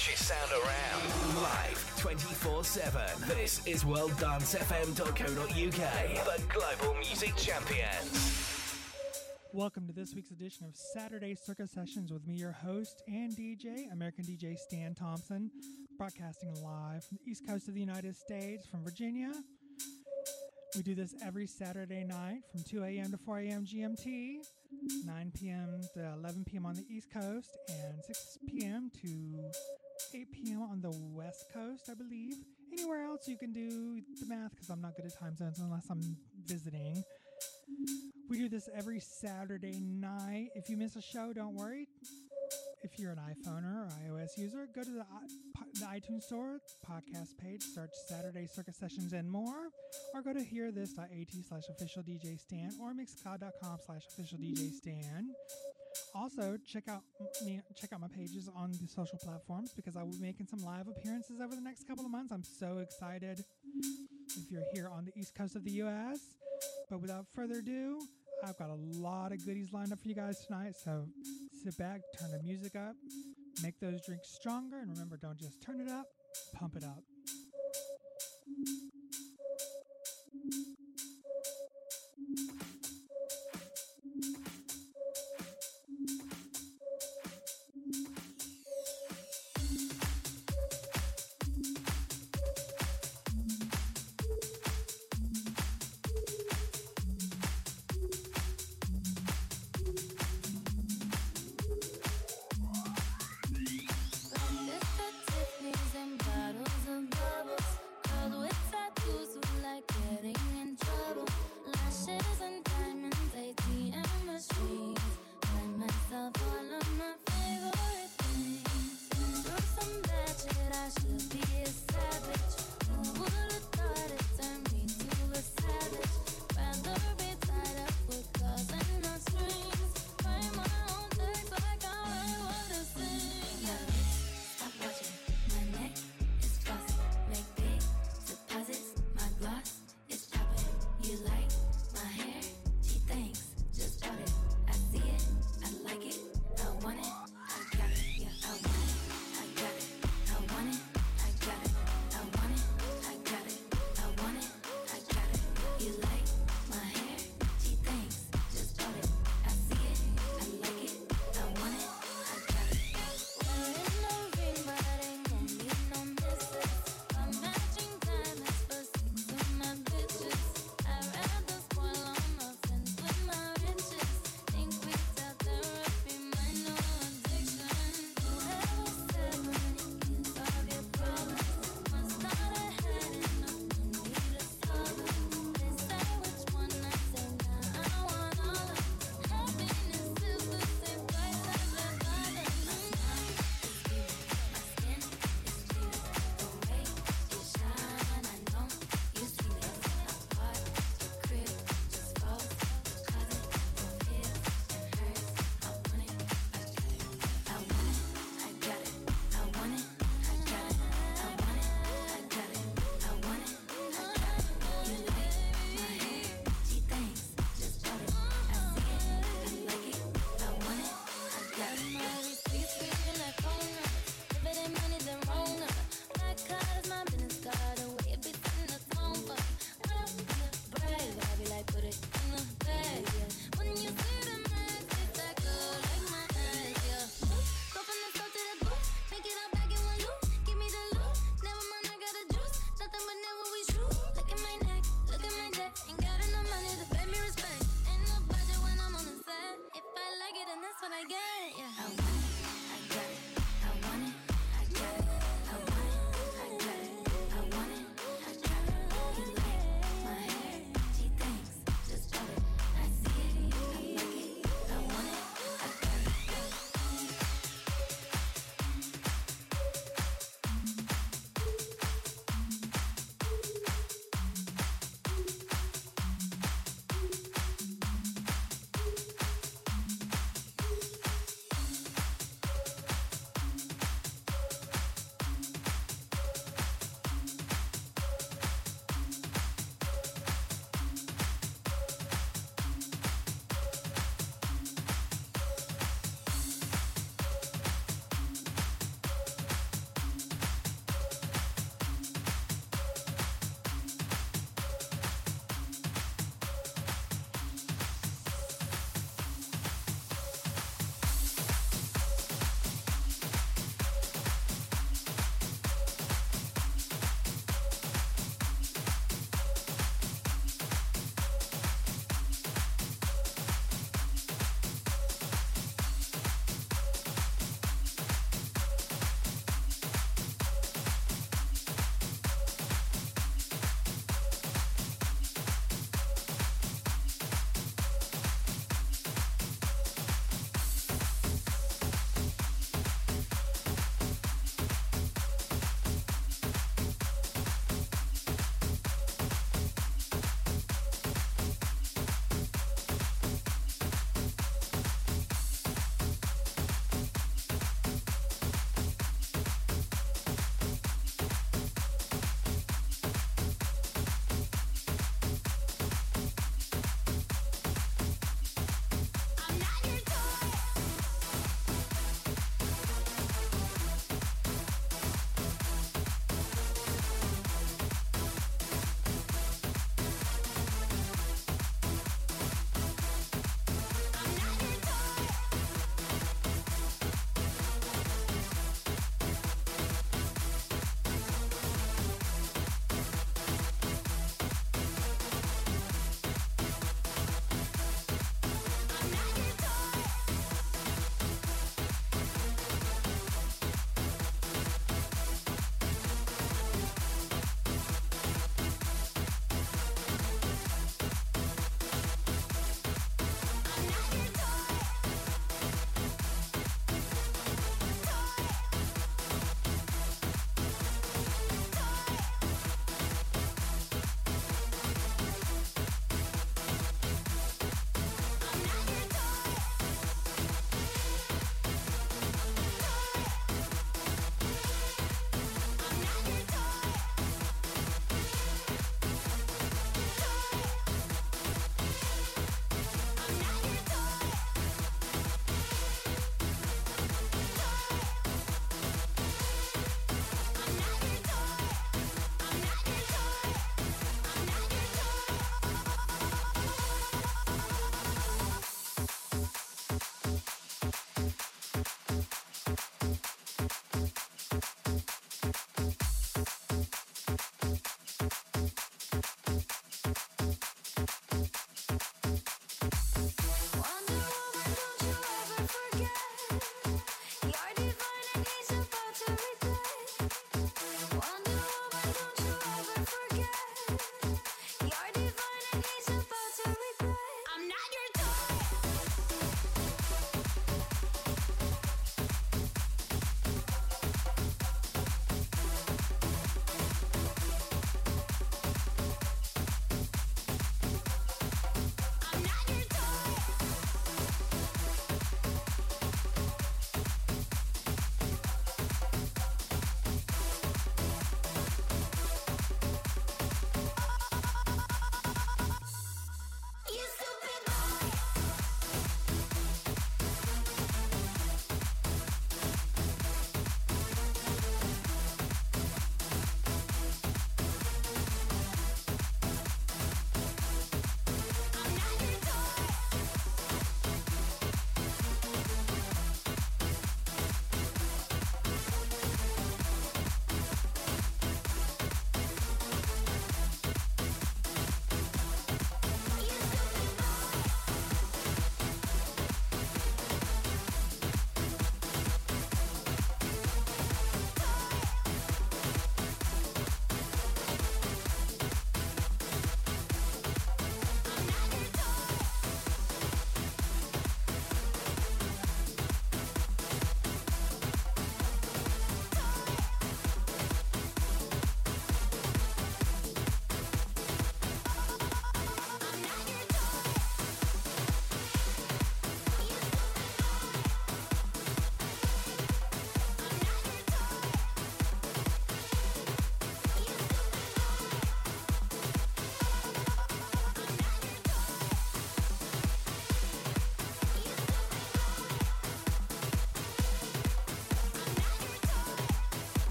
freshest sound around. Live 24 7. This is worlddancefm.co.uk, the global music champions. Welcome to this week's edition of Saturday Circuit Sessions with me, your host and DJ, American DJ Staan Thompson, broadcasting live from the East Coast of the United States, from Virginia. We do this every Saturday night from 2 a.m. to 4 a.m. GMT, 9 p.m. to 11 p.m. on the East Coast, and 6 p.m. to 8 p.m. on the West Coast, I believe. Anywhere else you can do the math because I'm not good at time zones unless I'm visiting. We do this every Saturday night. If you miss a show, don't worry. If you're an iPhone or iOS user, go to the, the iTunes Store podcast page, search Saturday Circuit Sessions and more, or go to hearthis.at slash official DJ Staan or mixcloud.com slash official DJ Staan. Also, check out me check out my pages on the social platforms because I will be making some live appearances over the next couple of months. I'm so excited if you're here on the east coast of the US. But without further ado, I've got a lot of goodies lined up for you guys tonight. So sit back, turn the music up, make those drinks stronger, and remember, don't just turn it up, pump it up.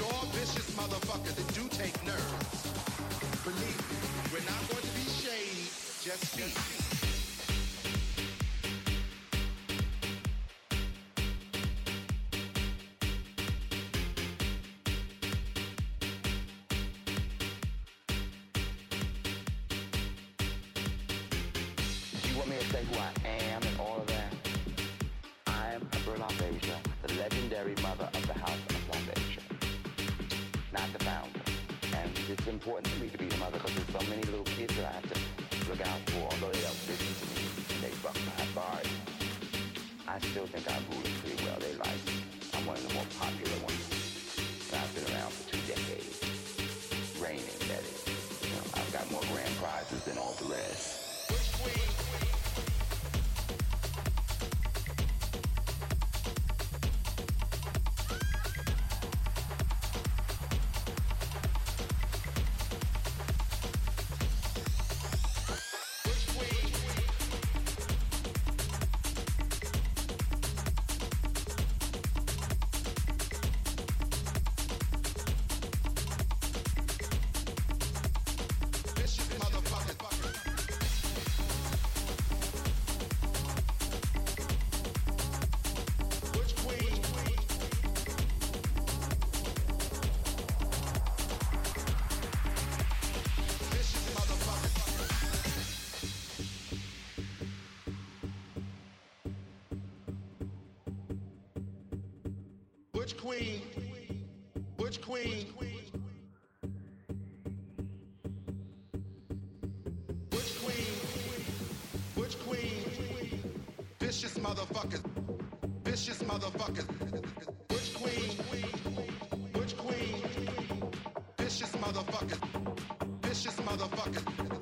jaw vicious motherfuckers that do take nerve. Believe me, we're not going to be shady, just feet. Queen? Which queen? Which queen? Which queen? Vicious motherfuckers. Vicious motherfuckers. Which queen? Which queen? Vicious motherfuckers. Vicious motherfuckers.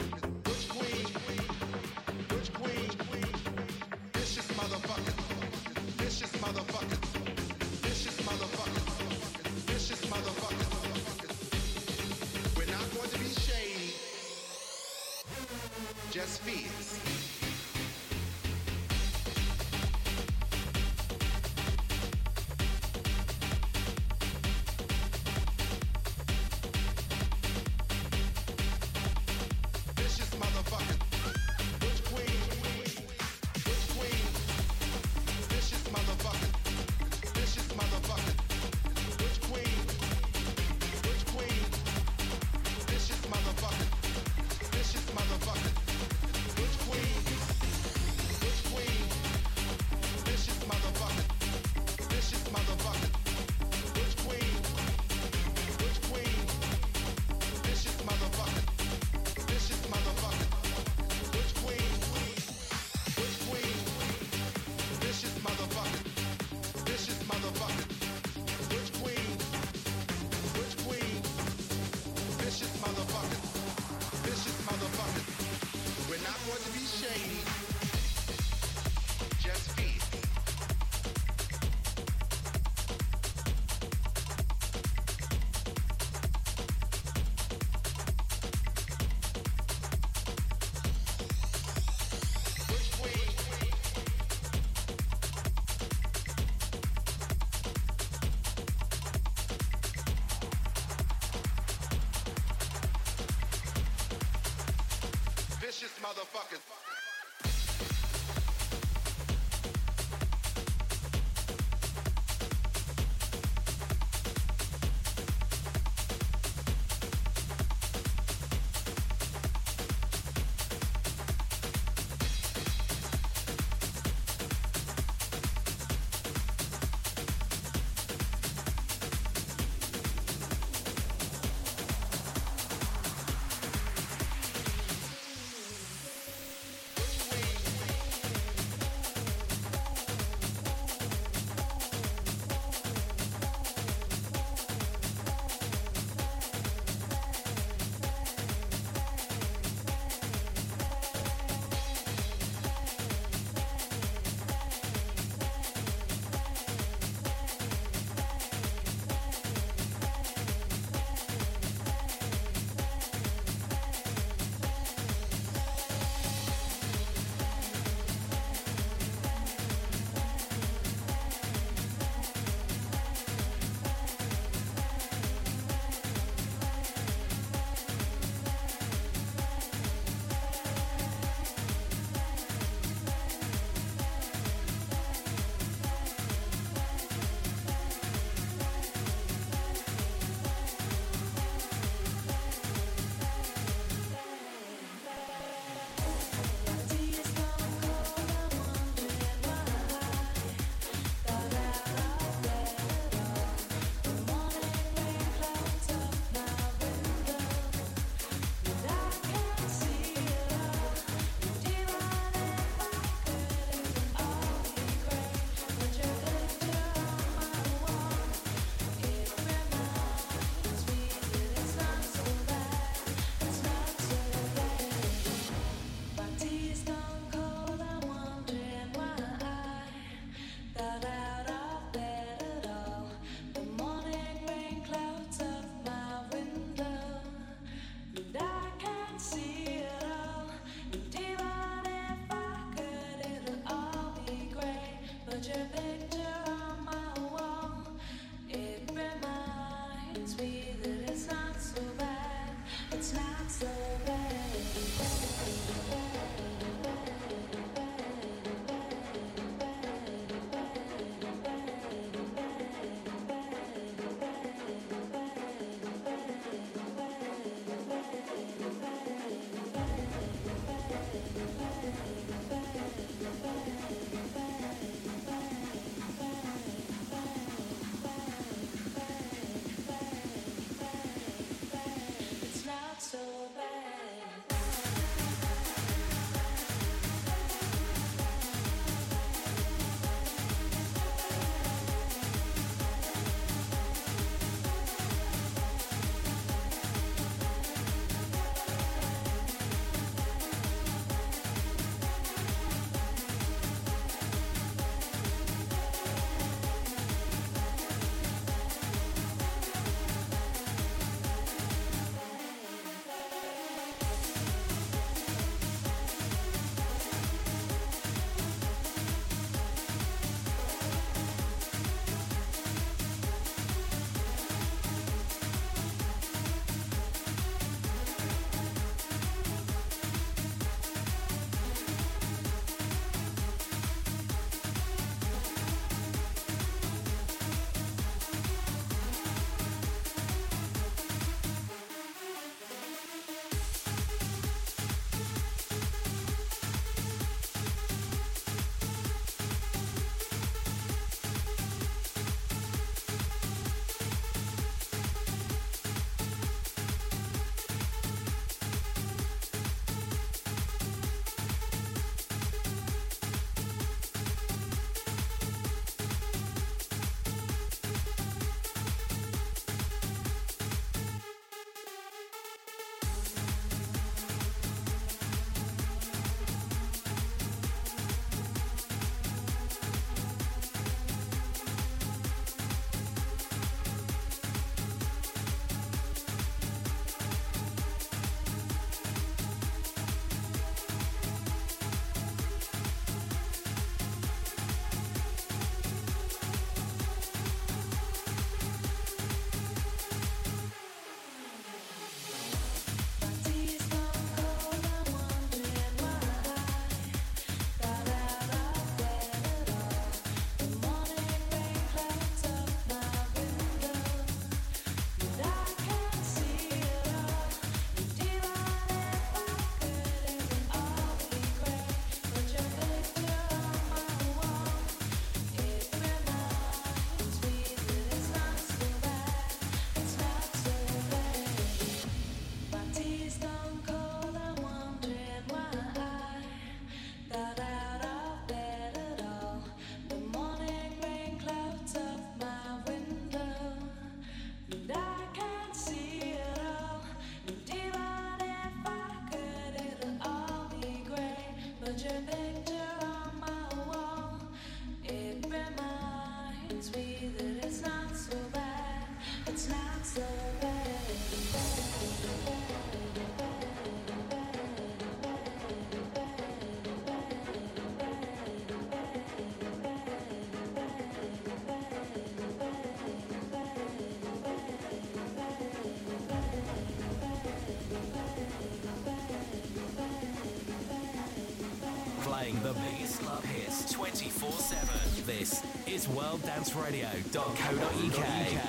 Is worlddanceradio.co.uk.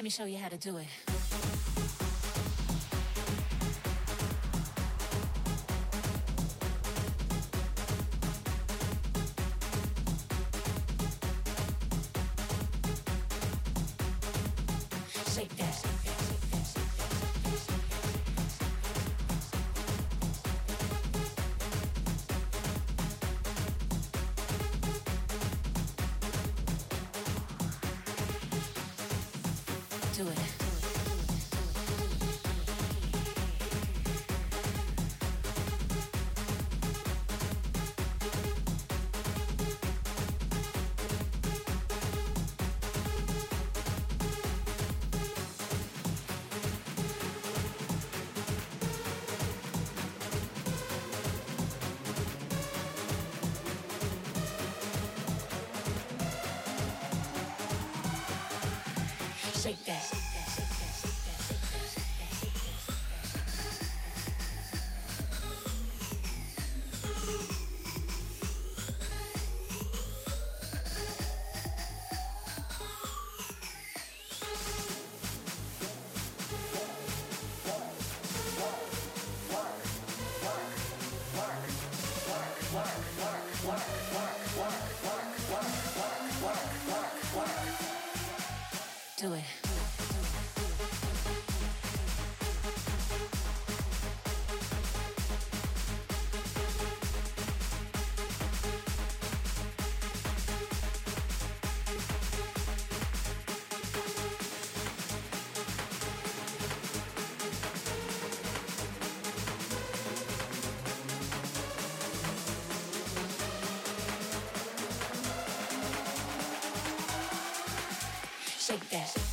Let me show you how to do it. Do it. Shake that.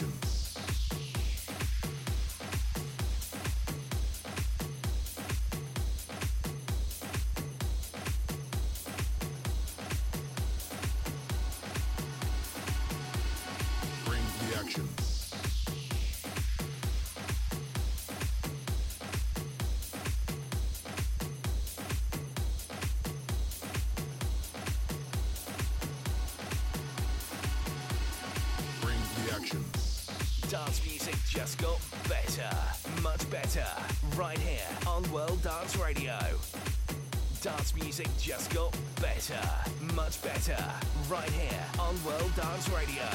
You. Music just got better, much better, right here on World Dance Radio. Dance music just got better, much better, right here on World Dance Radio.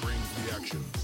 Bring the action.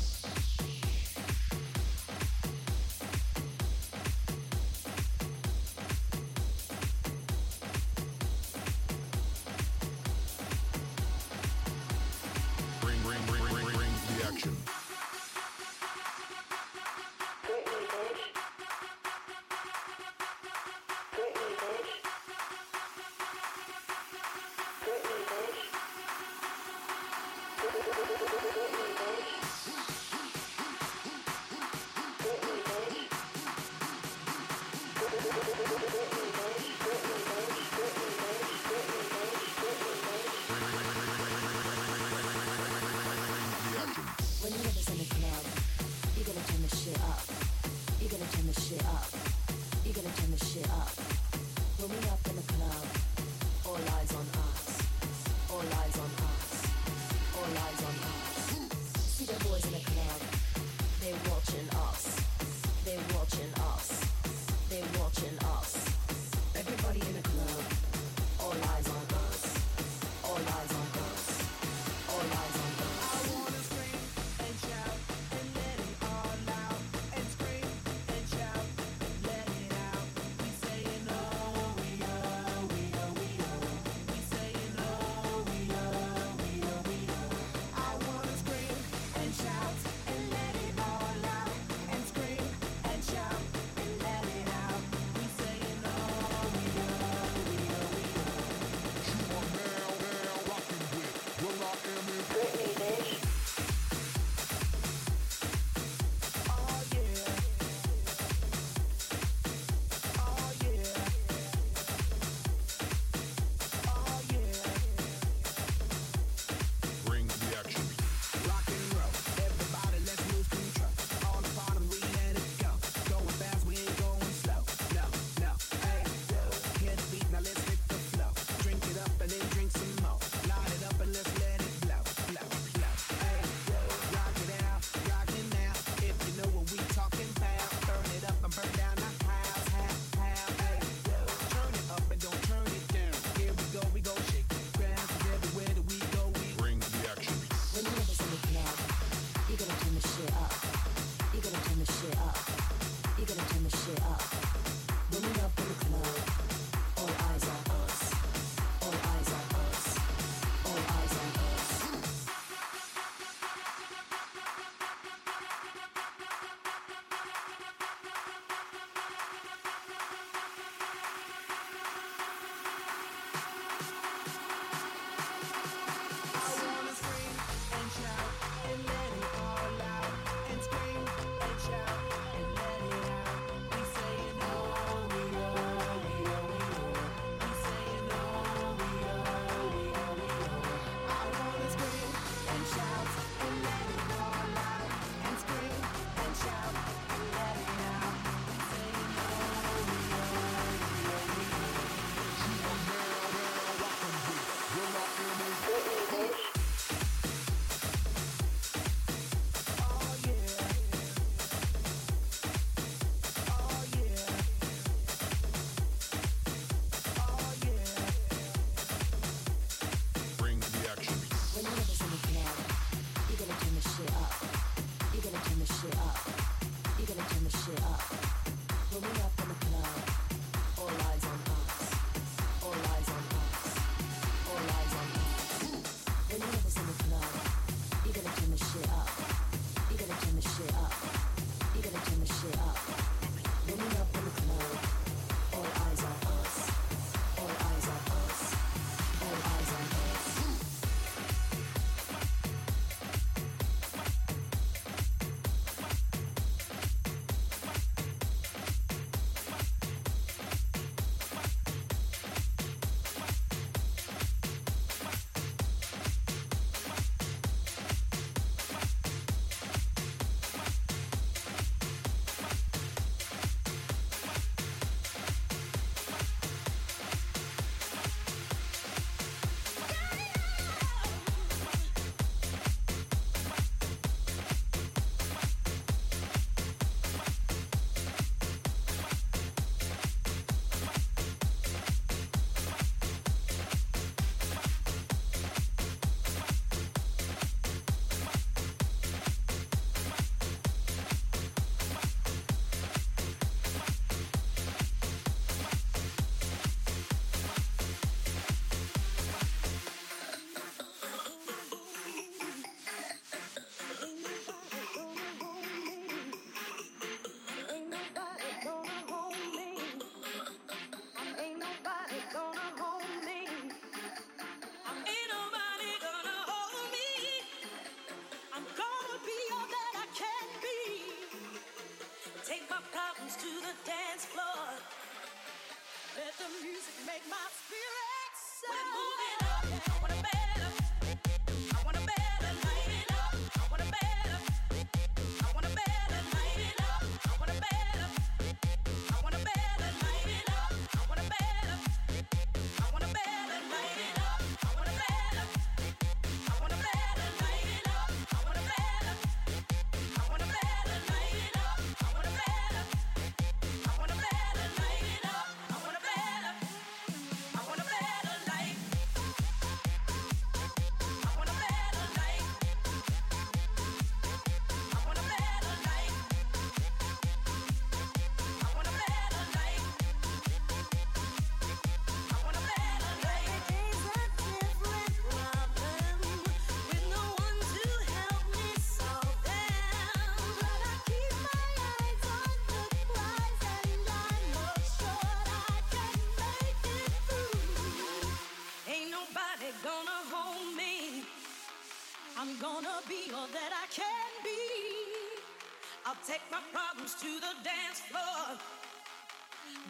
take my problems to the dance floor.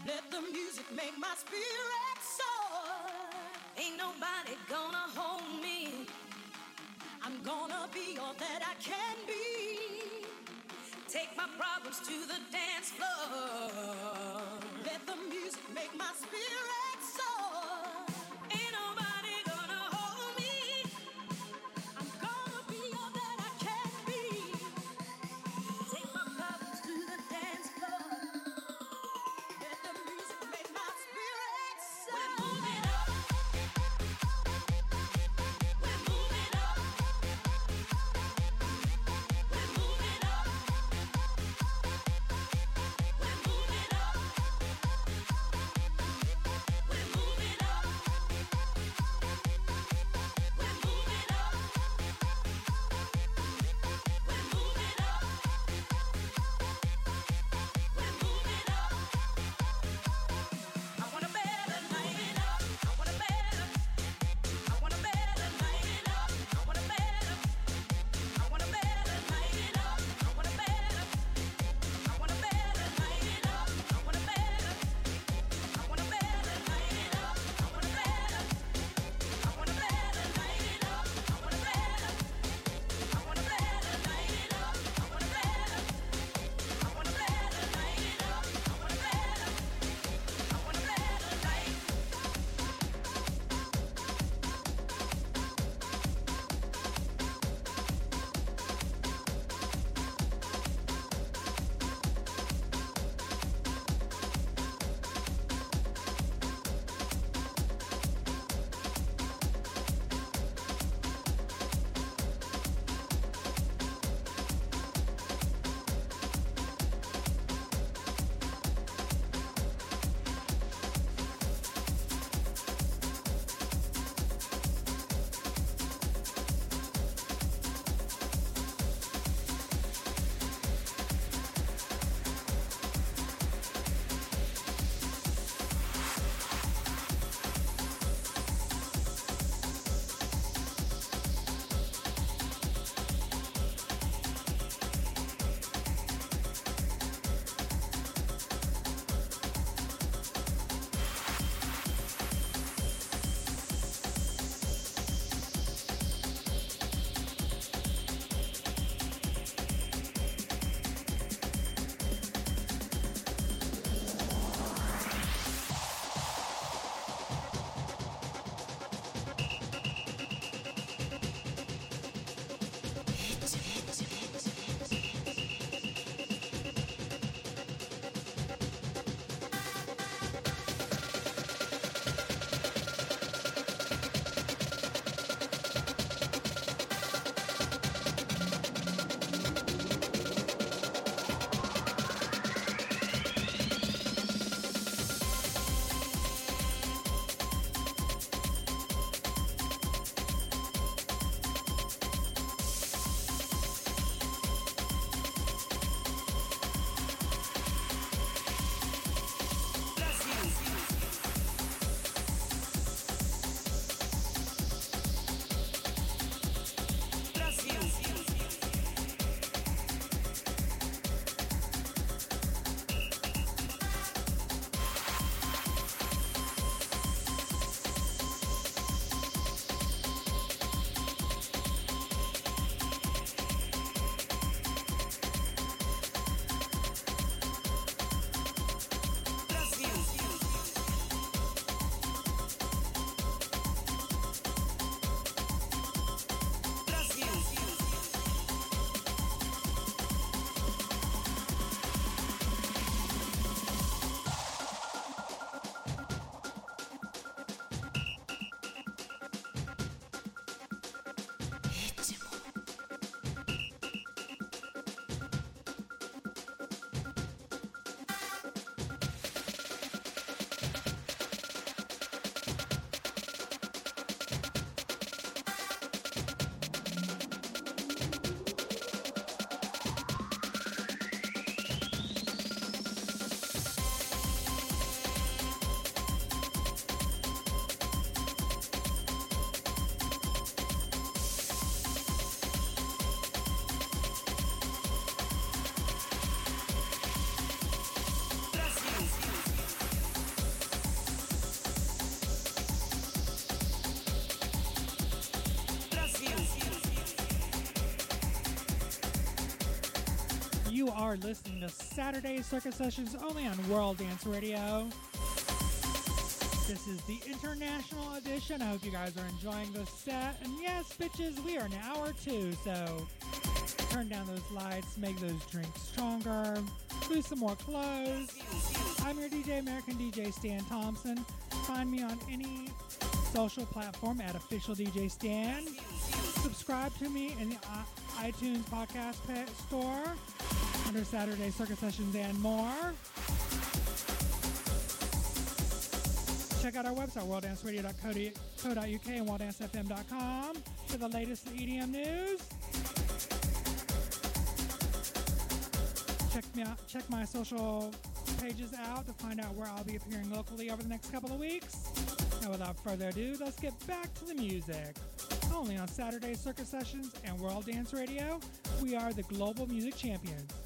Let the music make my spirit soar. Ain't nobody gonna hold me. I'm gonna be all that I can be. Take my problems to the dance floor. Are listening to Saturday Circuit Sessions only on World Dance Radio. This is the international edition. I hope you guys are enjoying the set. And yes, bitches, we are in hour two, so turn down those lights, make those drinks stronger, lose some more clothes. I'm your DJ, American DJ Staan Thompson. Find me on any social platform at official DJ Staan. Subscribe to me in the iTunes podcast store under Saturday Circuit Sessions and more. Check out our website, worlddanceradio.co.uk and worlddancefm.com for the latest EDM news. Check me out, check my social pages out to find out where I'll be appearing locally over the next couple of weeks. Now, without further ado, let's get back to the music. Only on Saturday Circuit Sessions and World Dance Radio, we are the global music champions.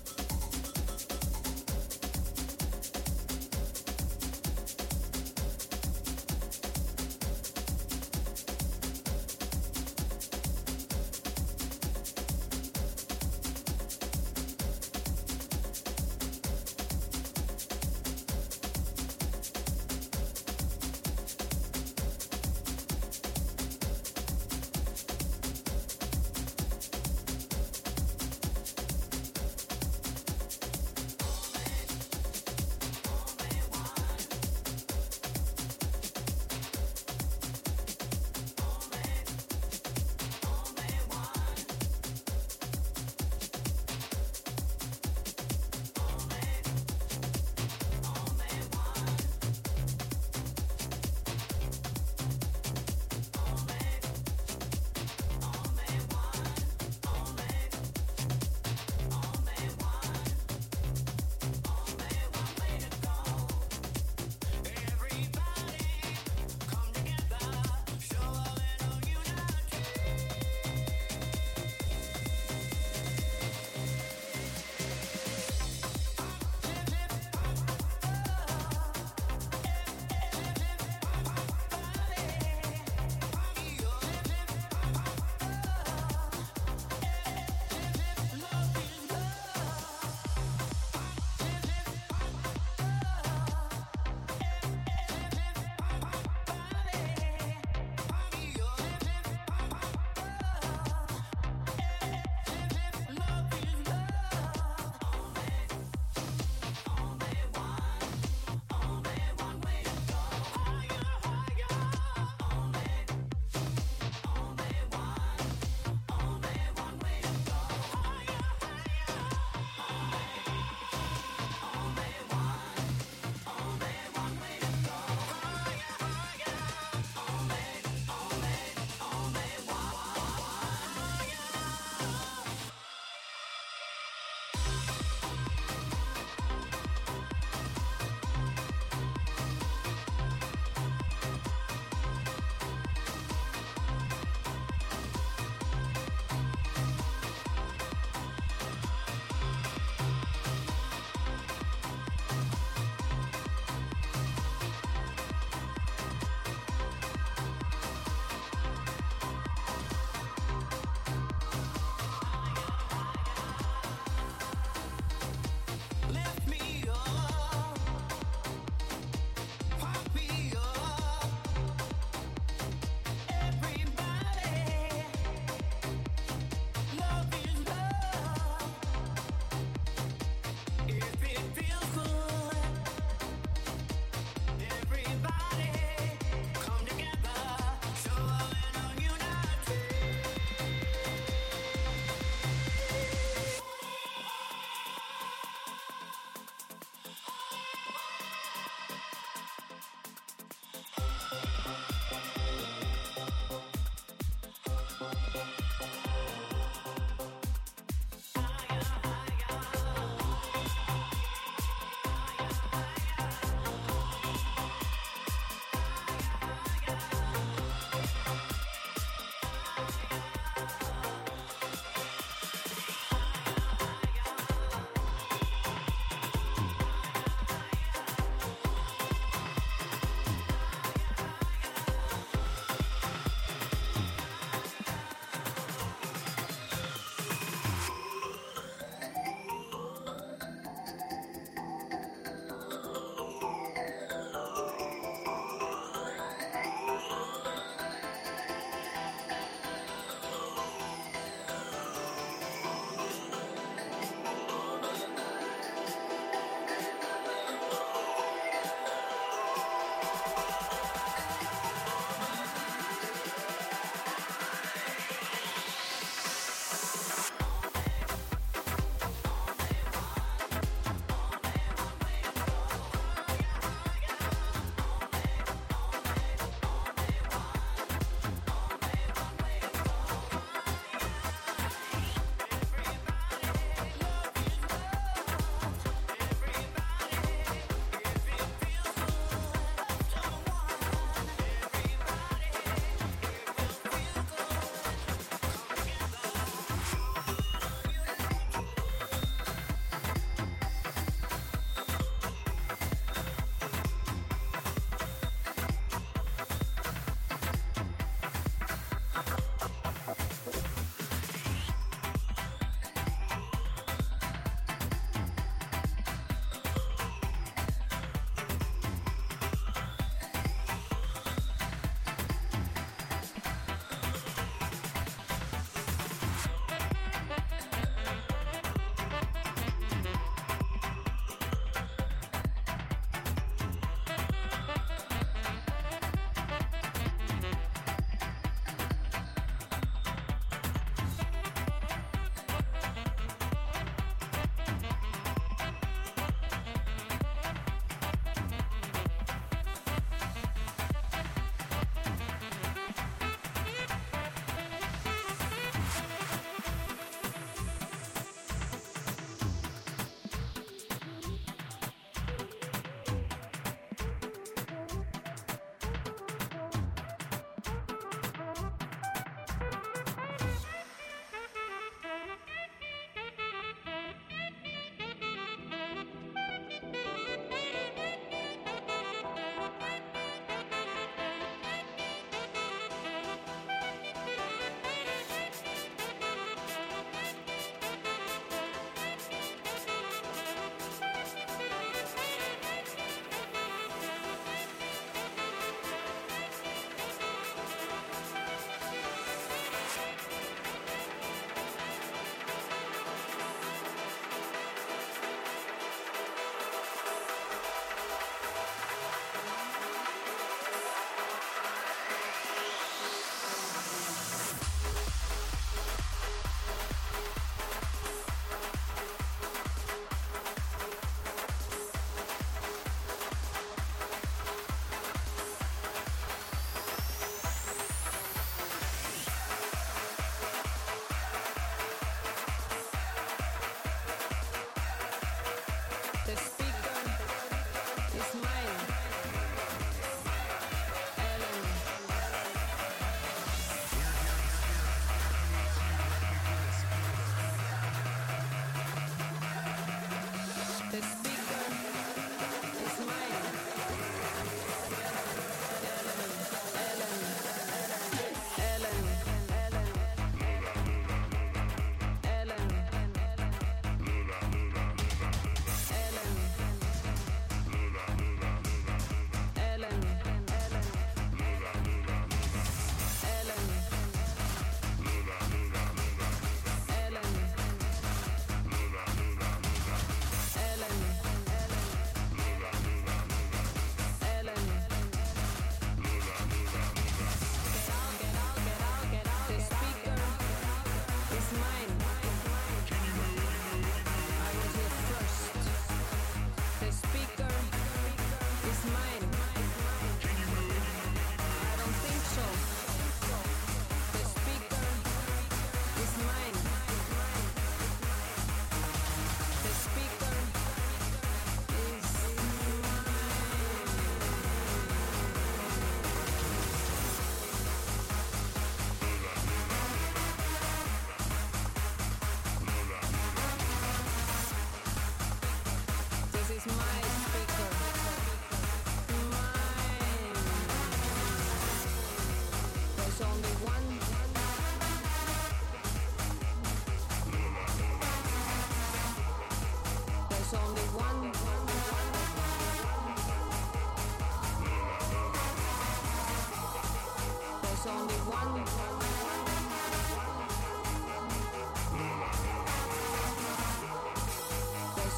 There's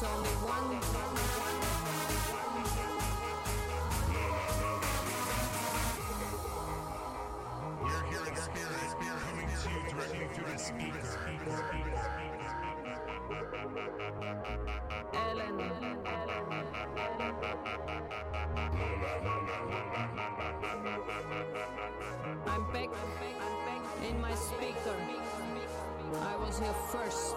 only one. In my speaker. I was here first.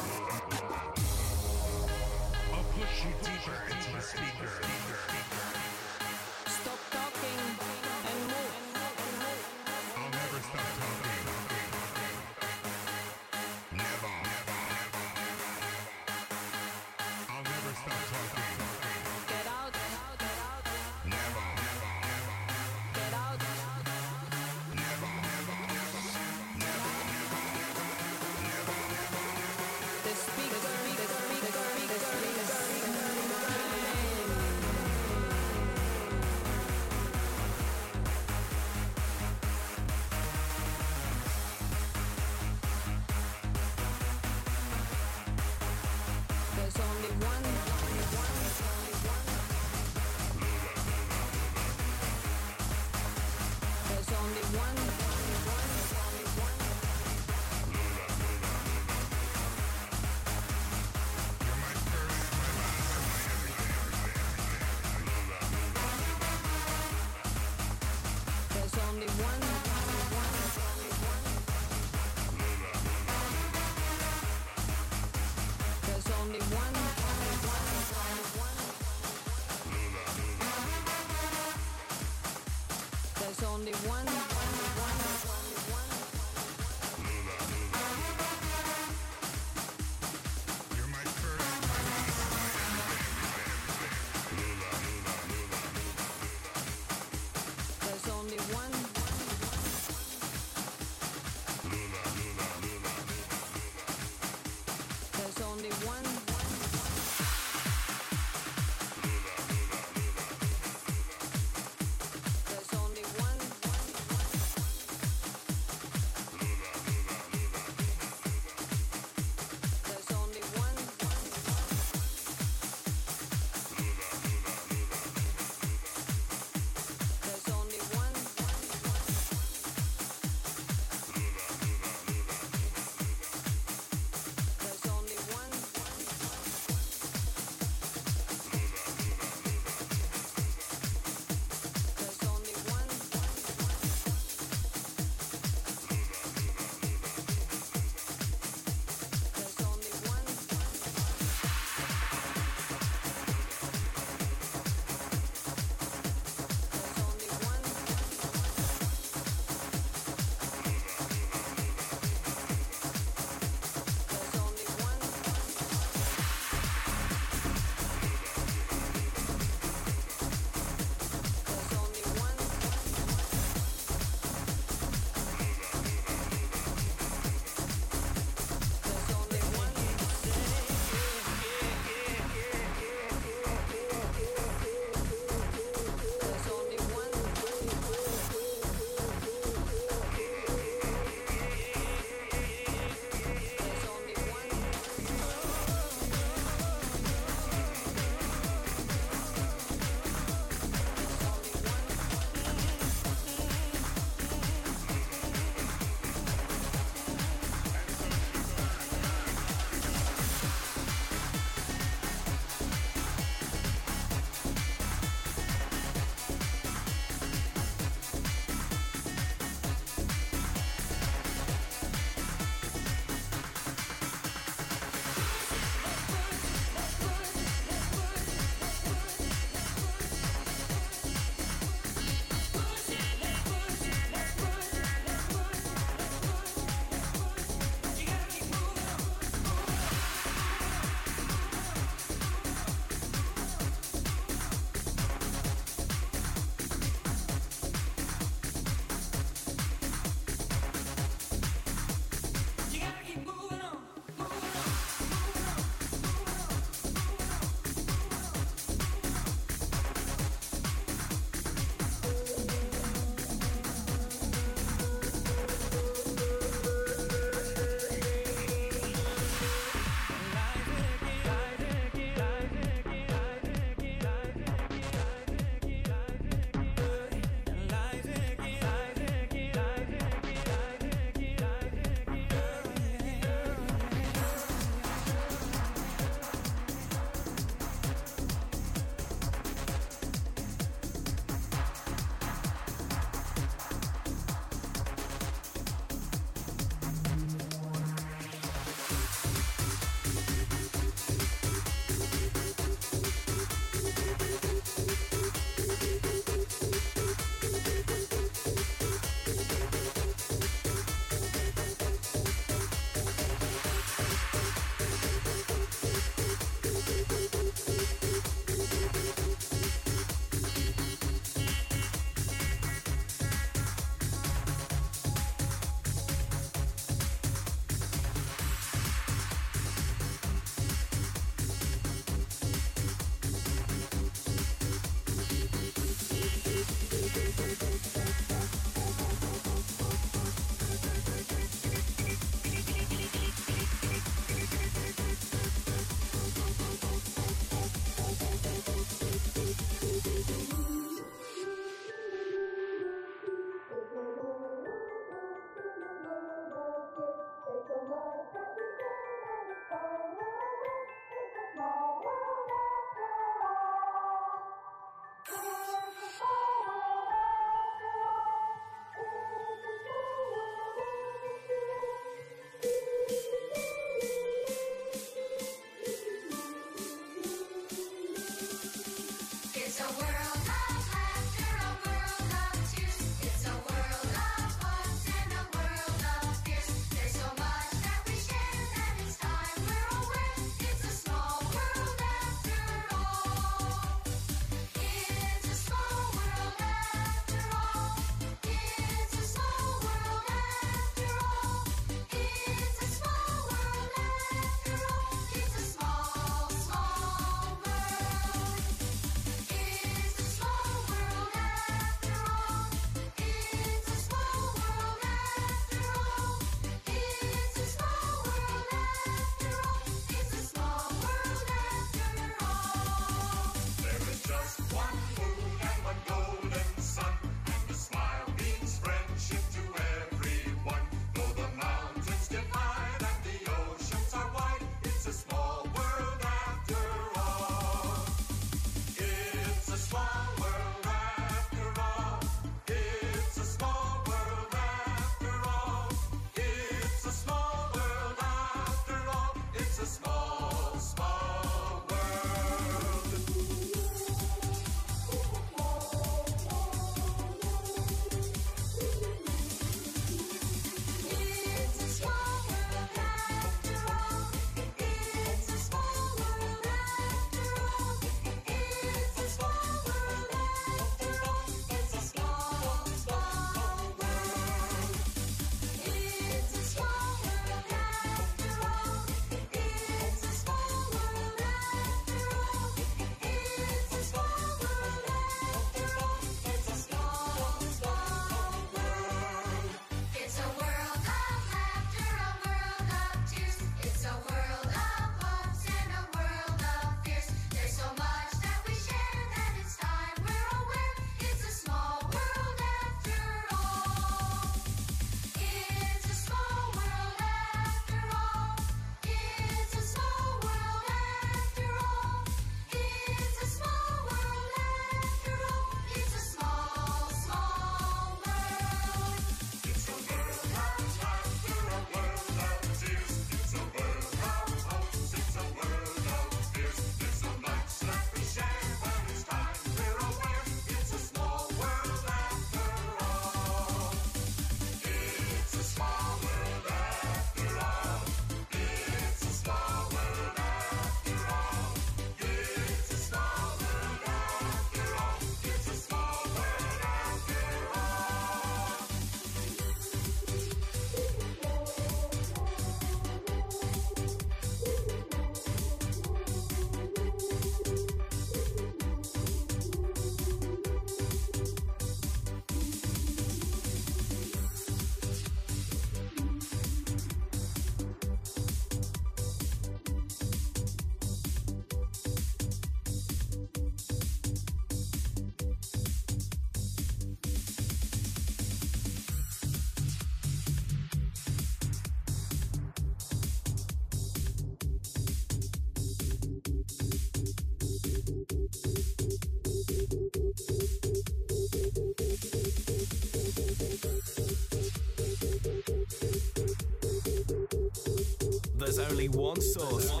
There's only one source for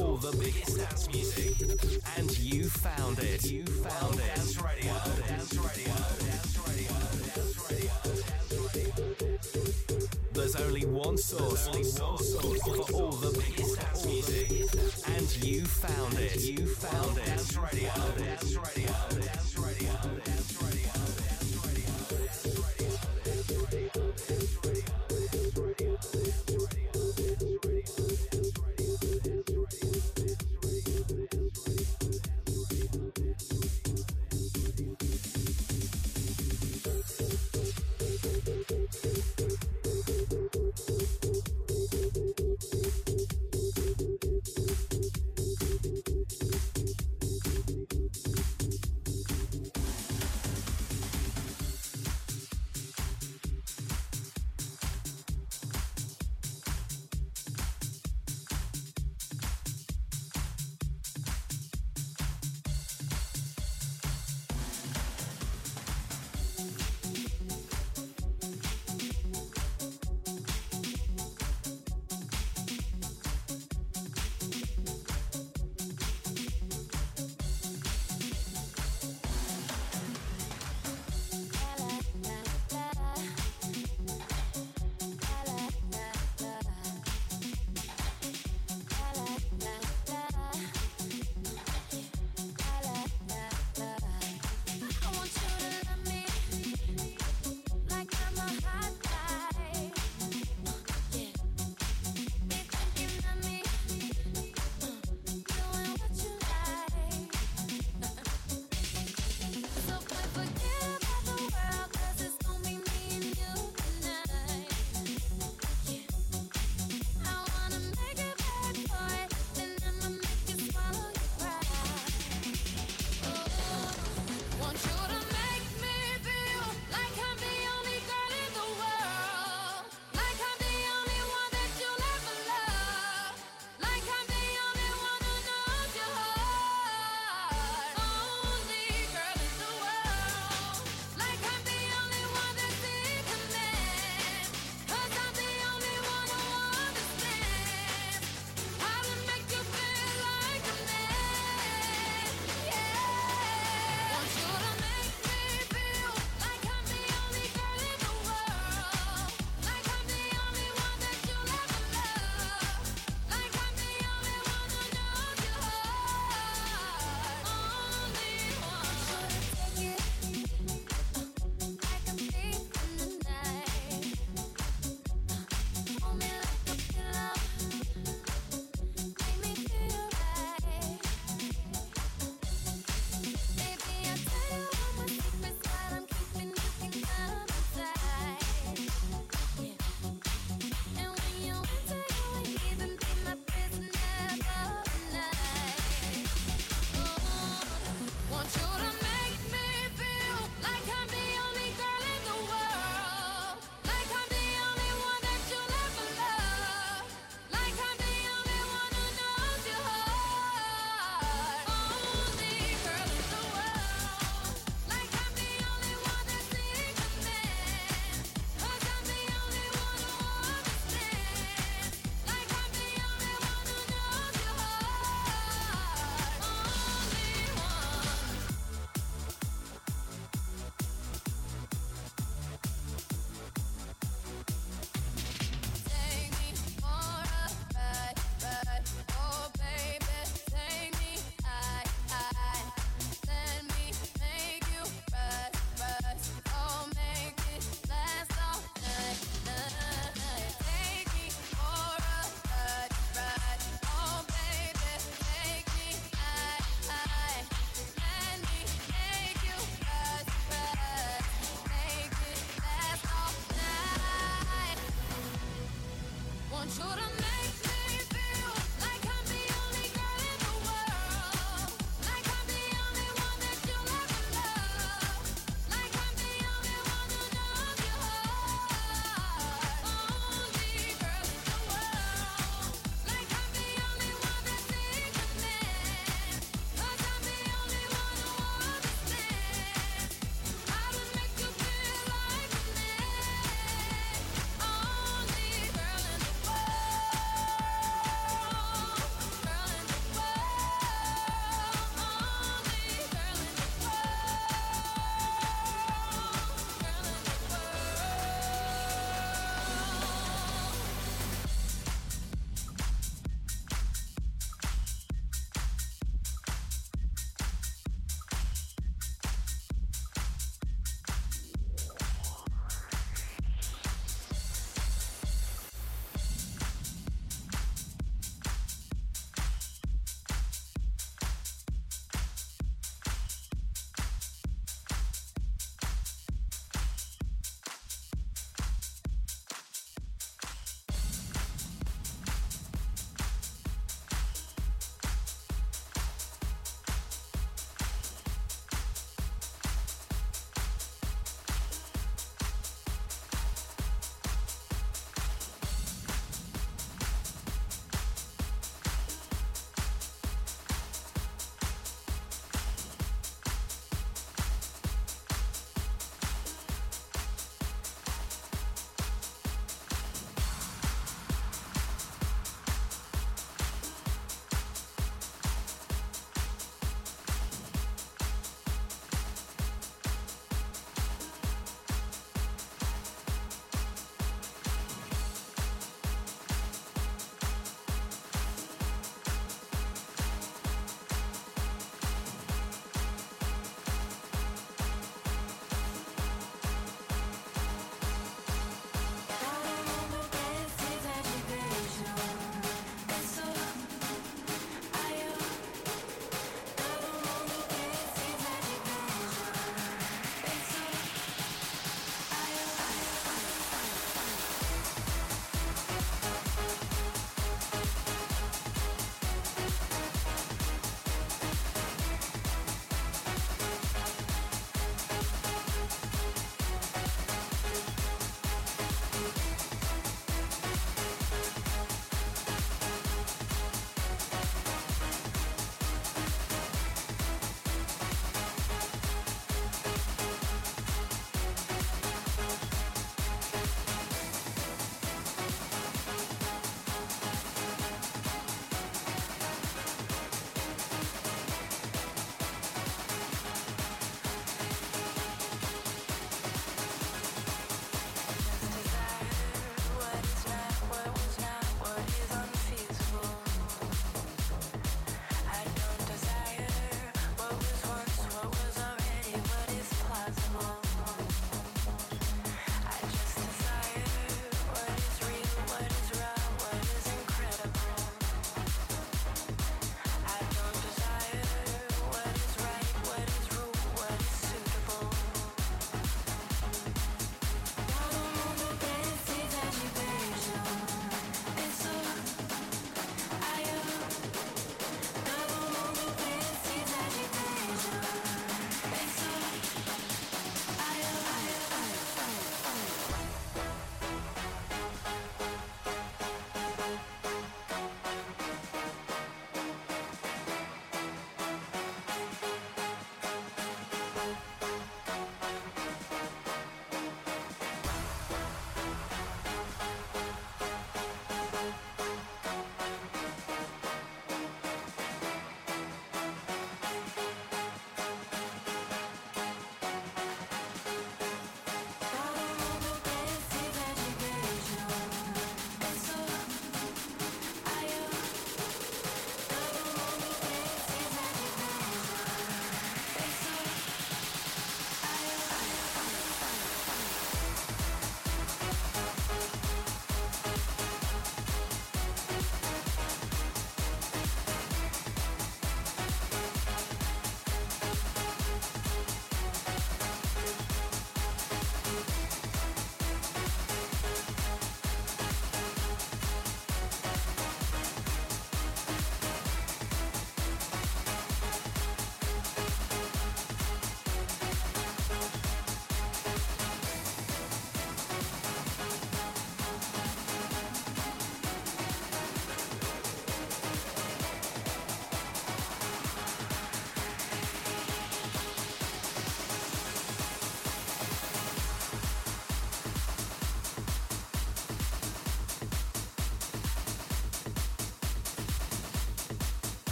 all the biggest dance music, and you found it. You found it. Dance Radio. Dance Radio. Dance Radio. Dance Radio. There's only one source for all the biggest dance music, and you found it. You found it. Dance Radio. Dance Radio.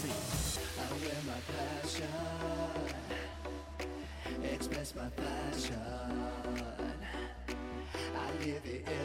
seat. I wear my passion, express my passion. I live it.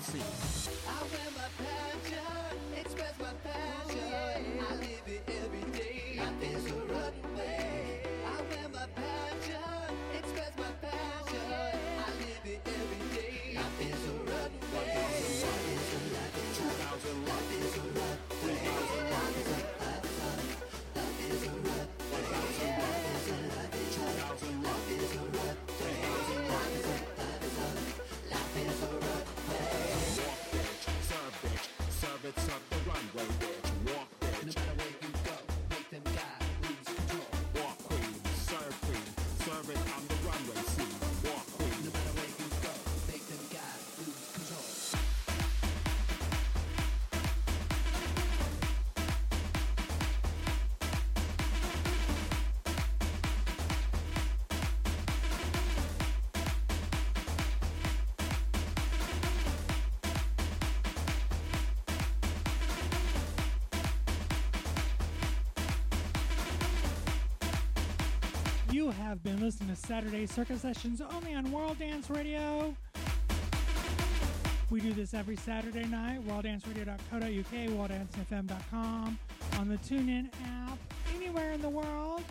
see. You have been listening to Saturday Circuit Sessions only on World Dance Radio. We do this every Saturday night, worlddanceradio.co.uk, worlddancefm.com, on the TuneIn app, anywhere in the world,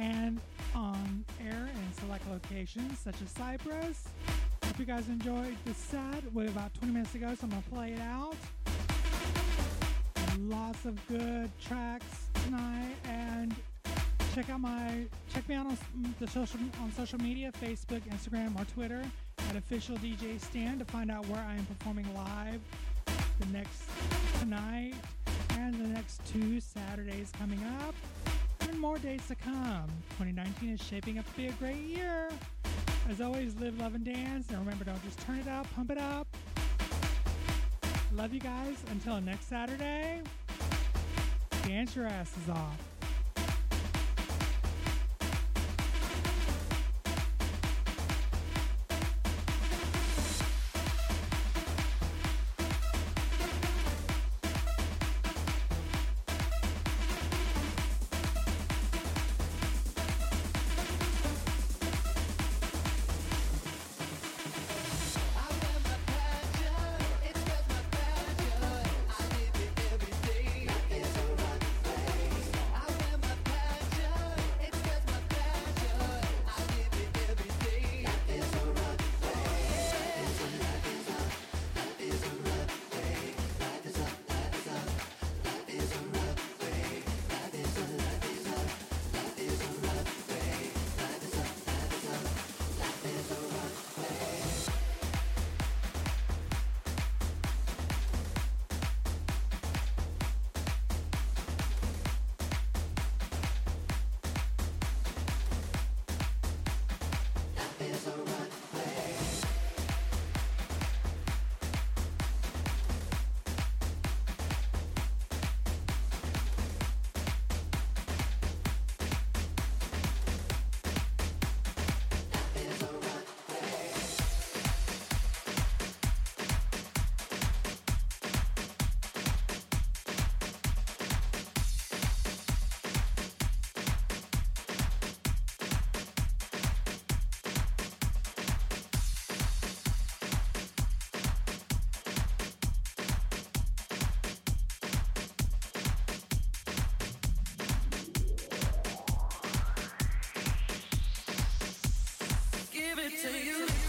and on air in select locations such as Cyprus. Hope you guys enjoyed the set. We're about 20 minutes ago, so I'm going to play it out. Lots of good tracks tonight, and check out my check me out on mm, the social on social media, Facebook, Instagram, or Twitter at official DJ Staan to find out where I am performing live the next tonight and the next two Saturdays coming up and more days to come. 2019 is shaping up to be a great year. As always, live, love, and dance. And remember, don't just turn it up, pump it up. Love you guys. Until next Saturday, dance your asses off. it to you.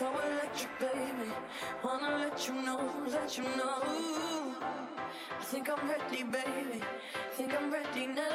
So electric, let you, baby. Wanna let you know, let you know. I think I'm ready, baby. Think I'm ready now.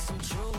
Some truth.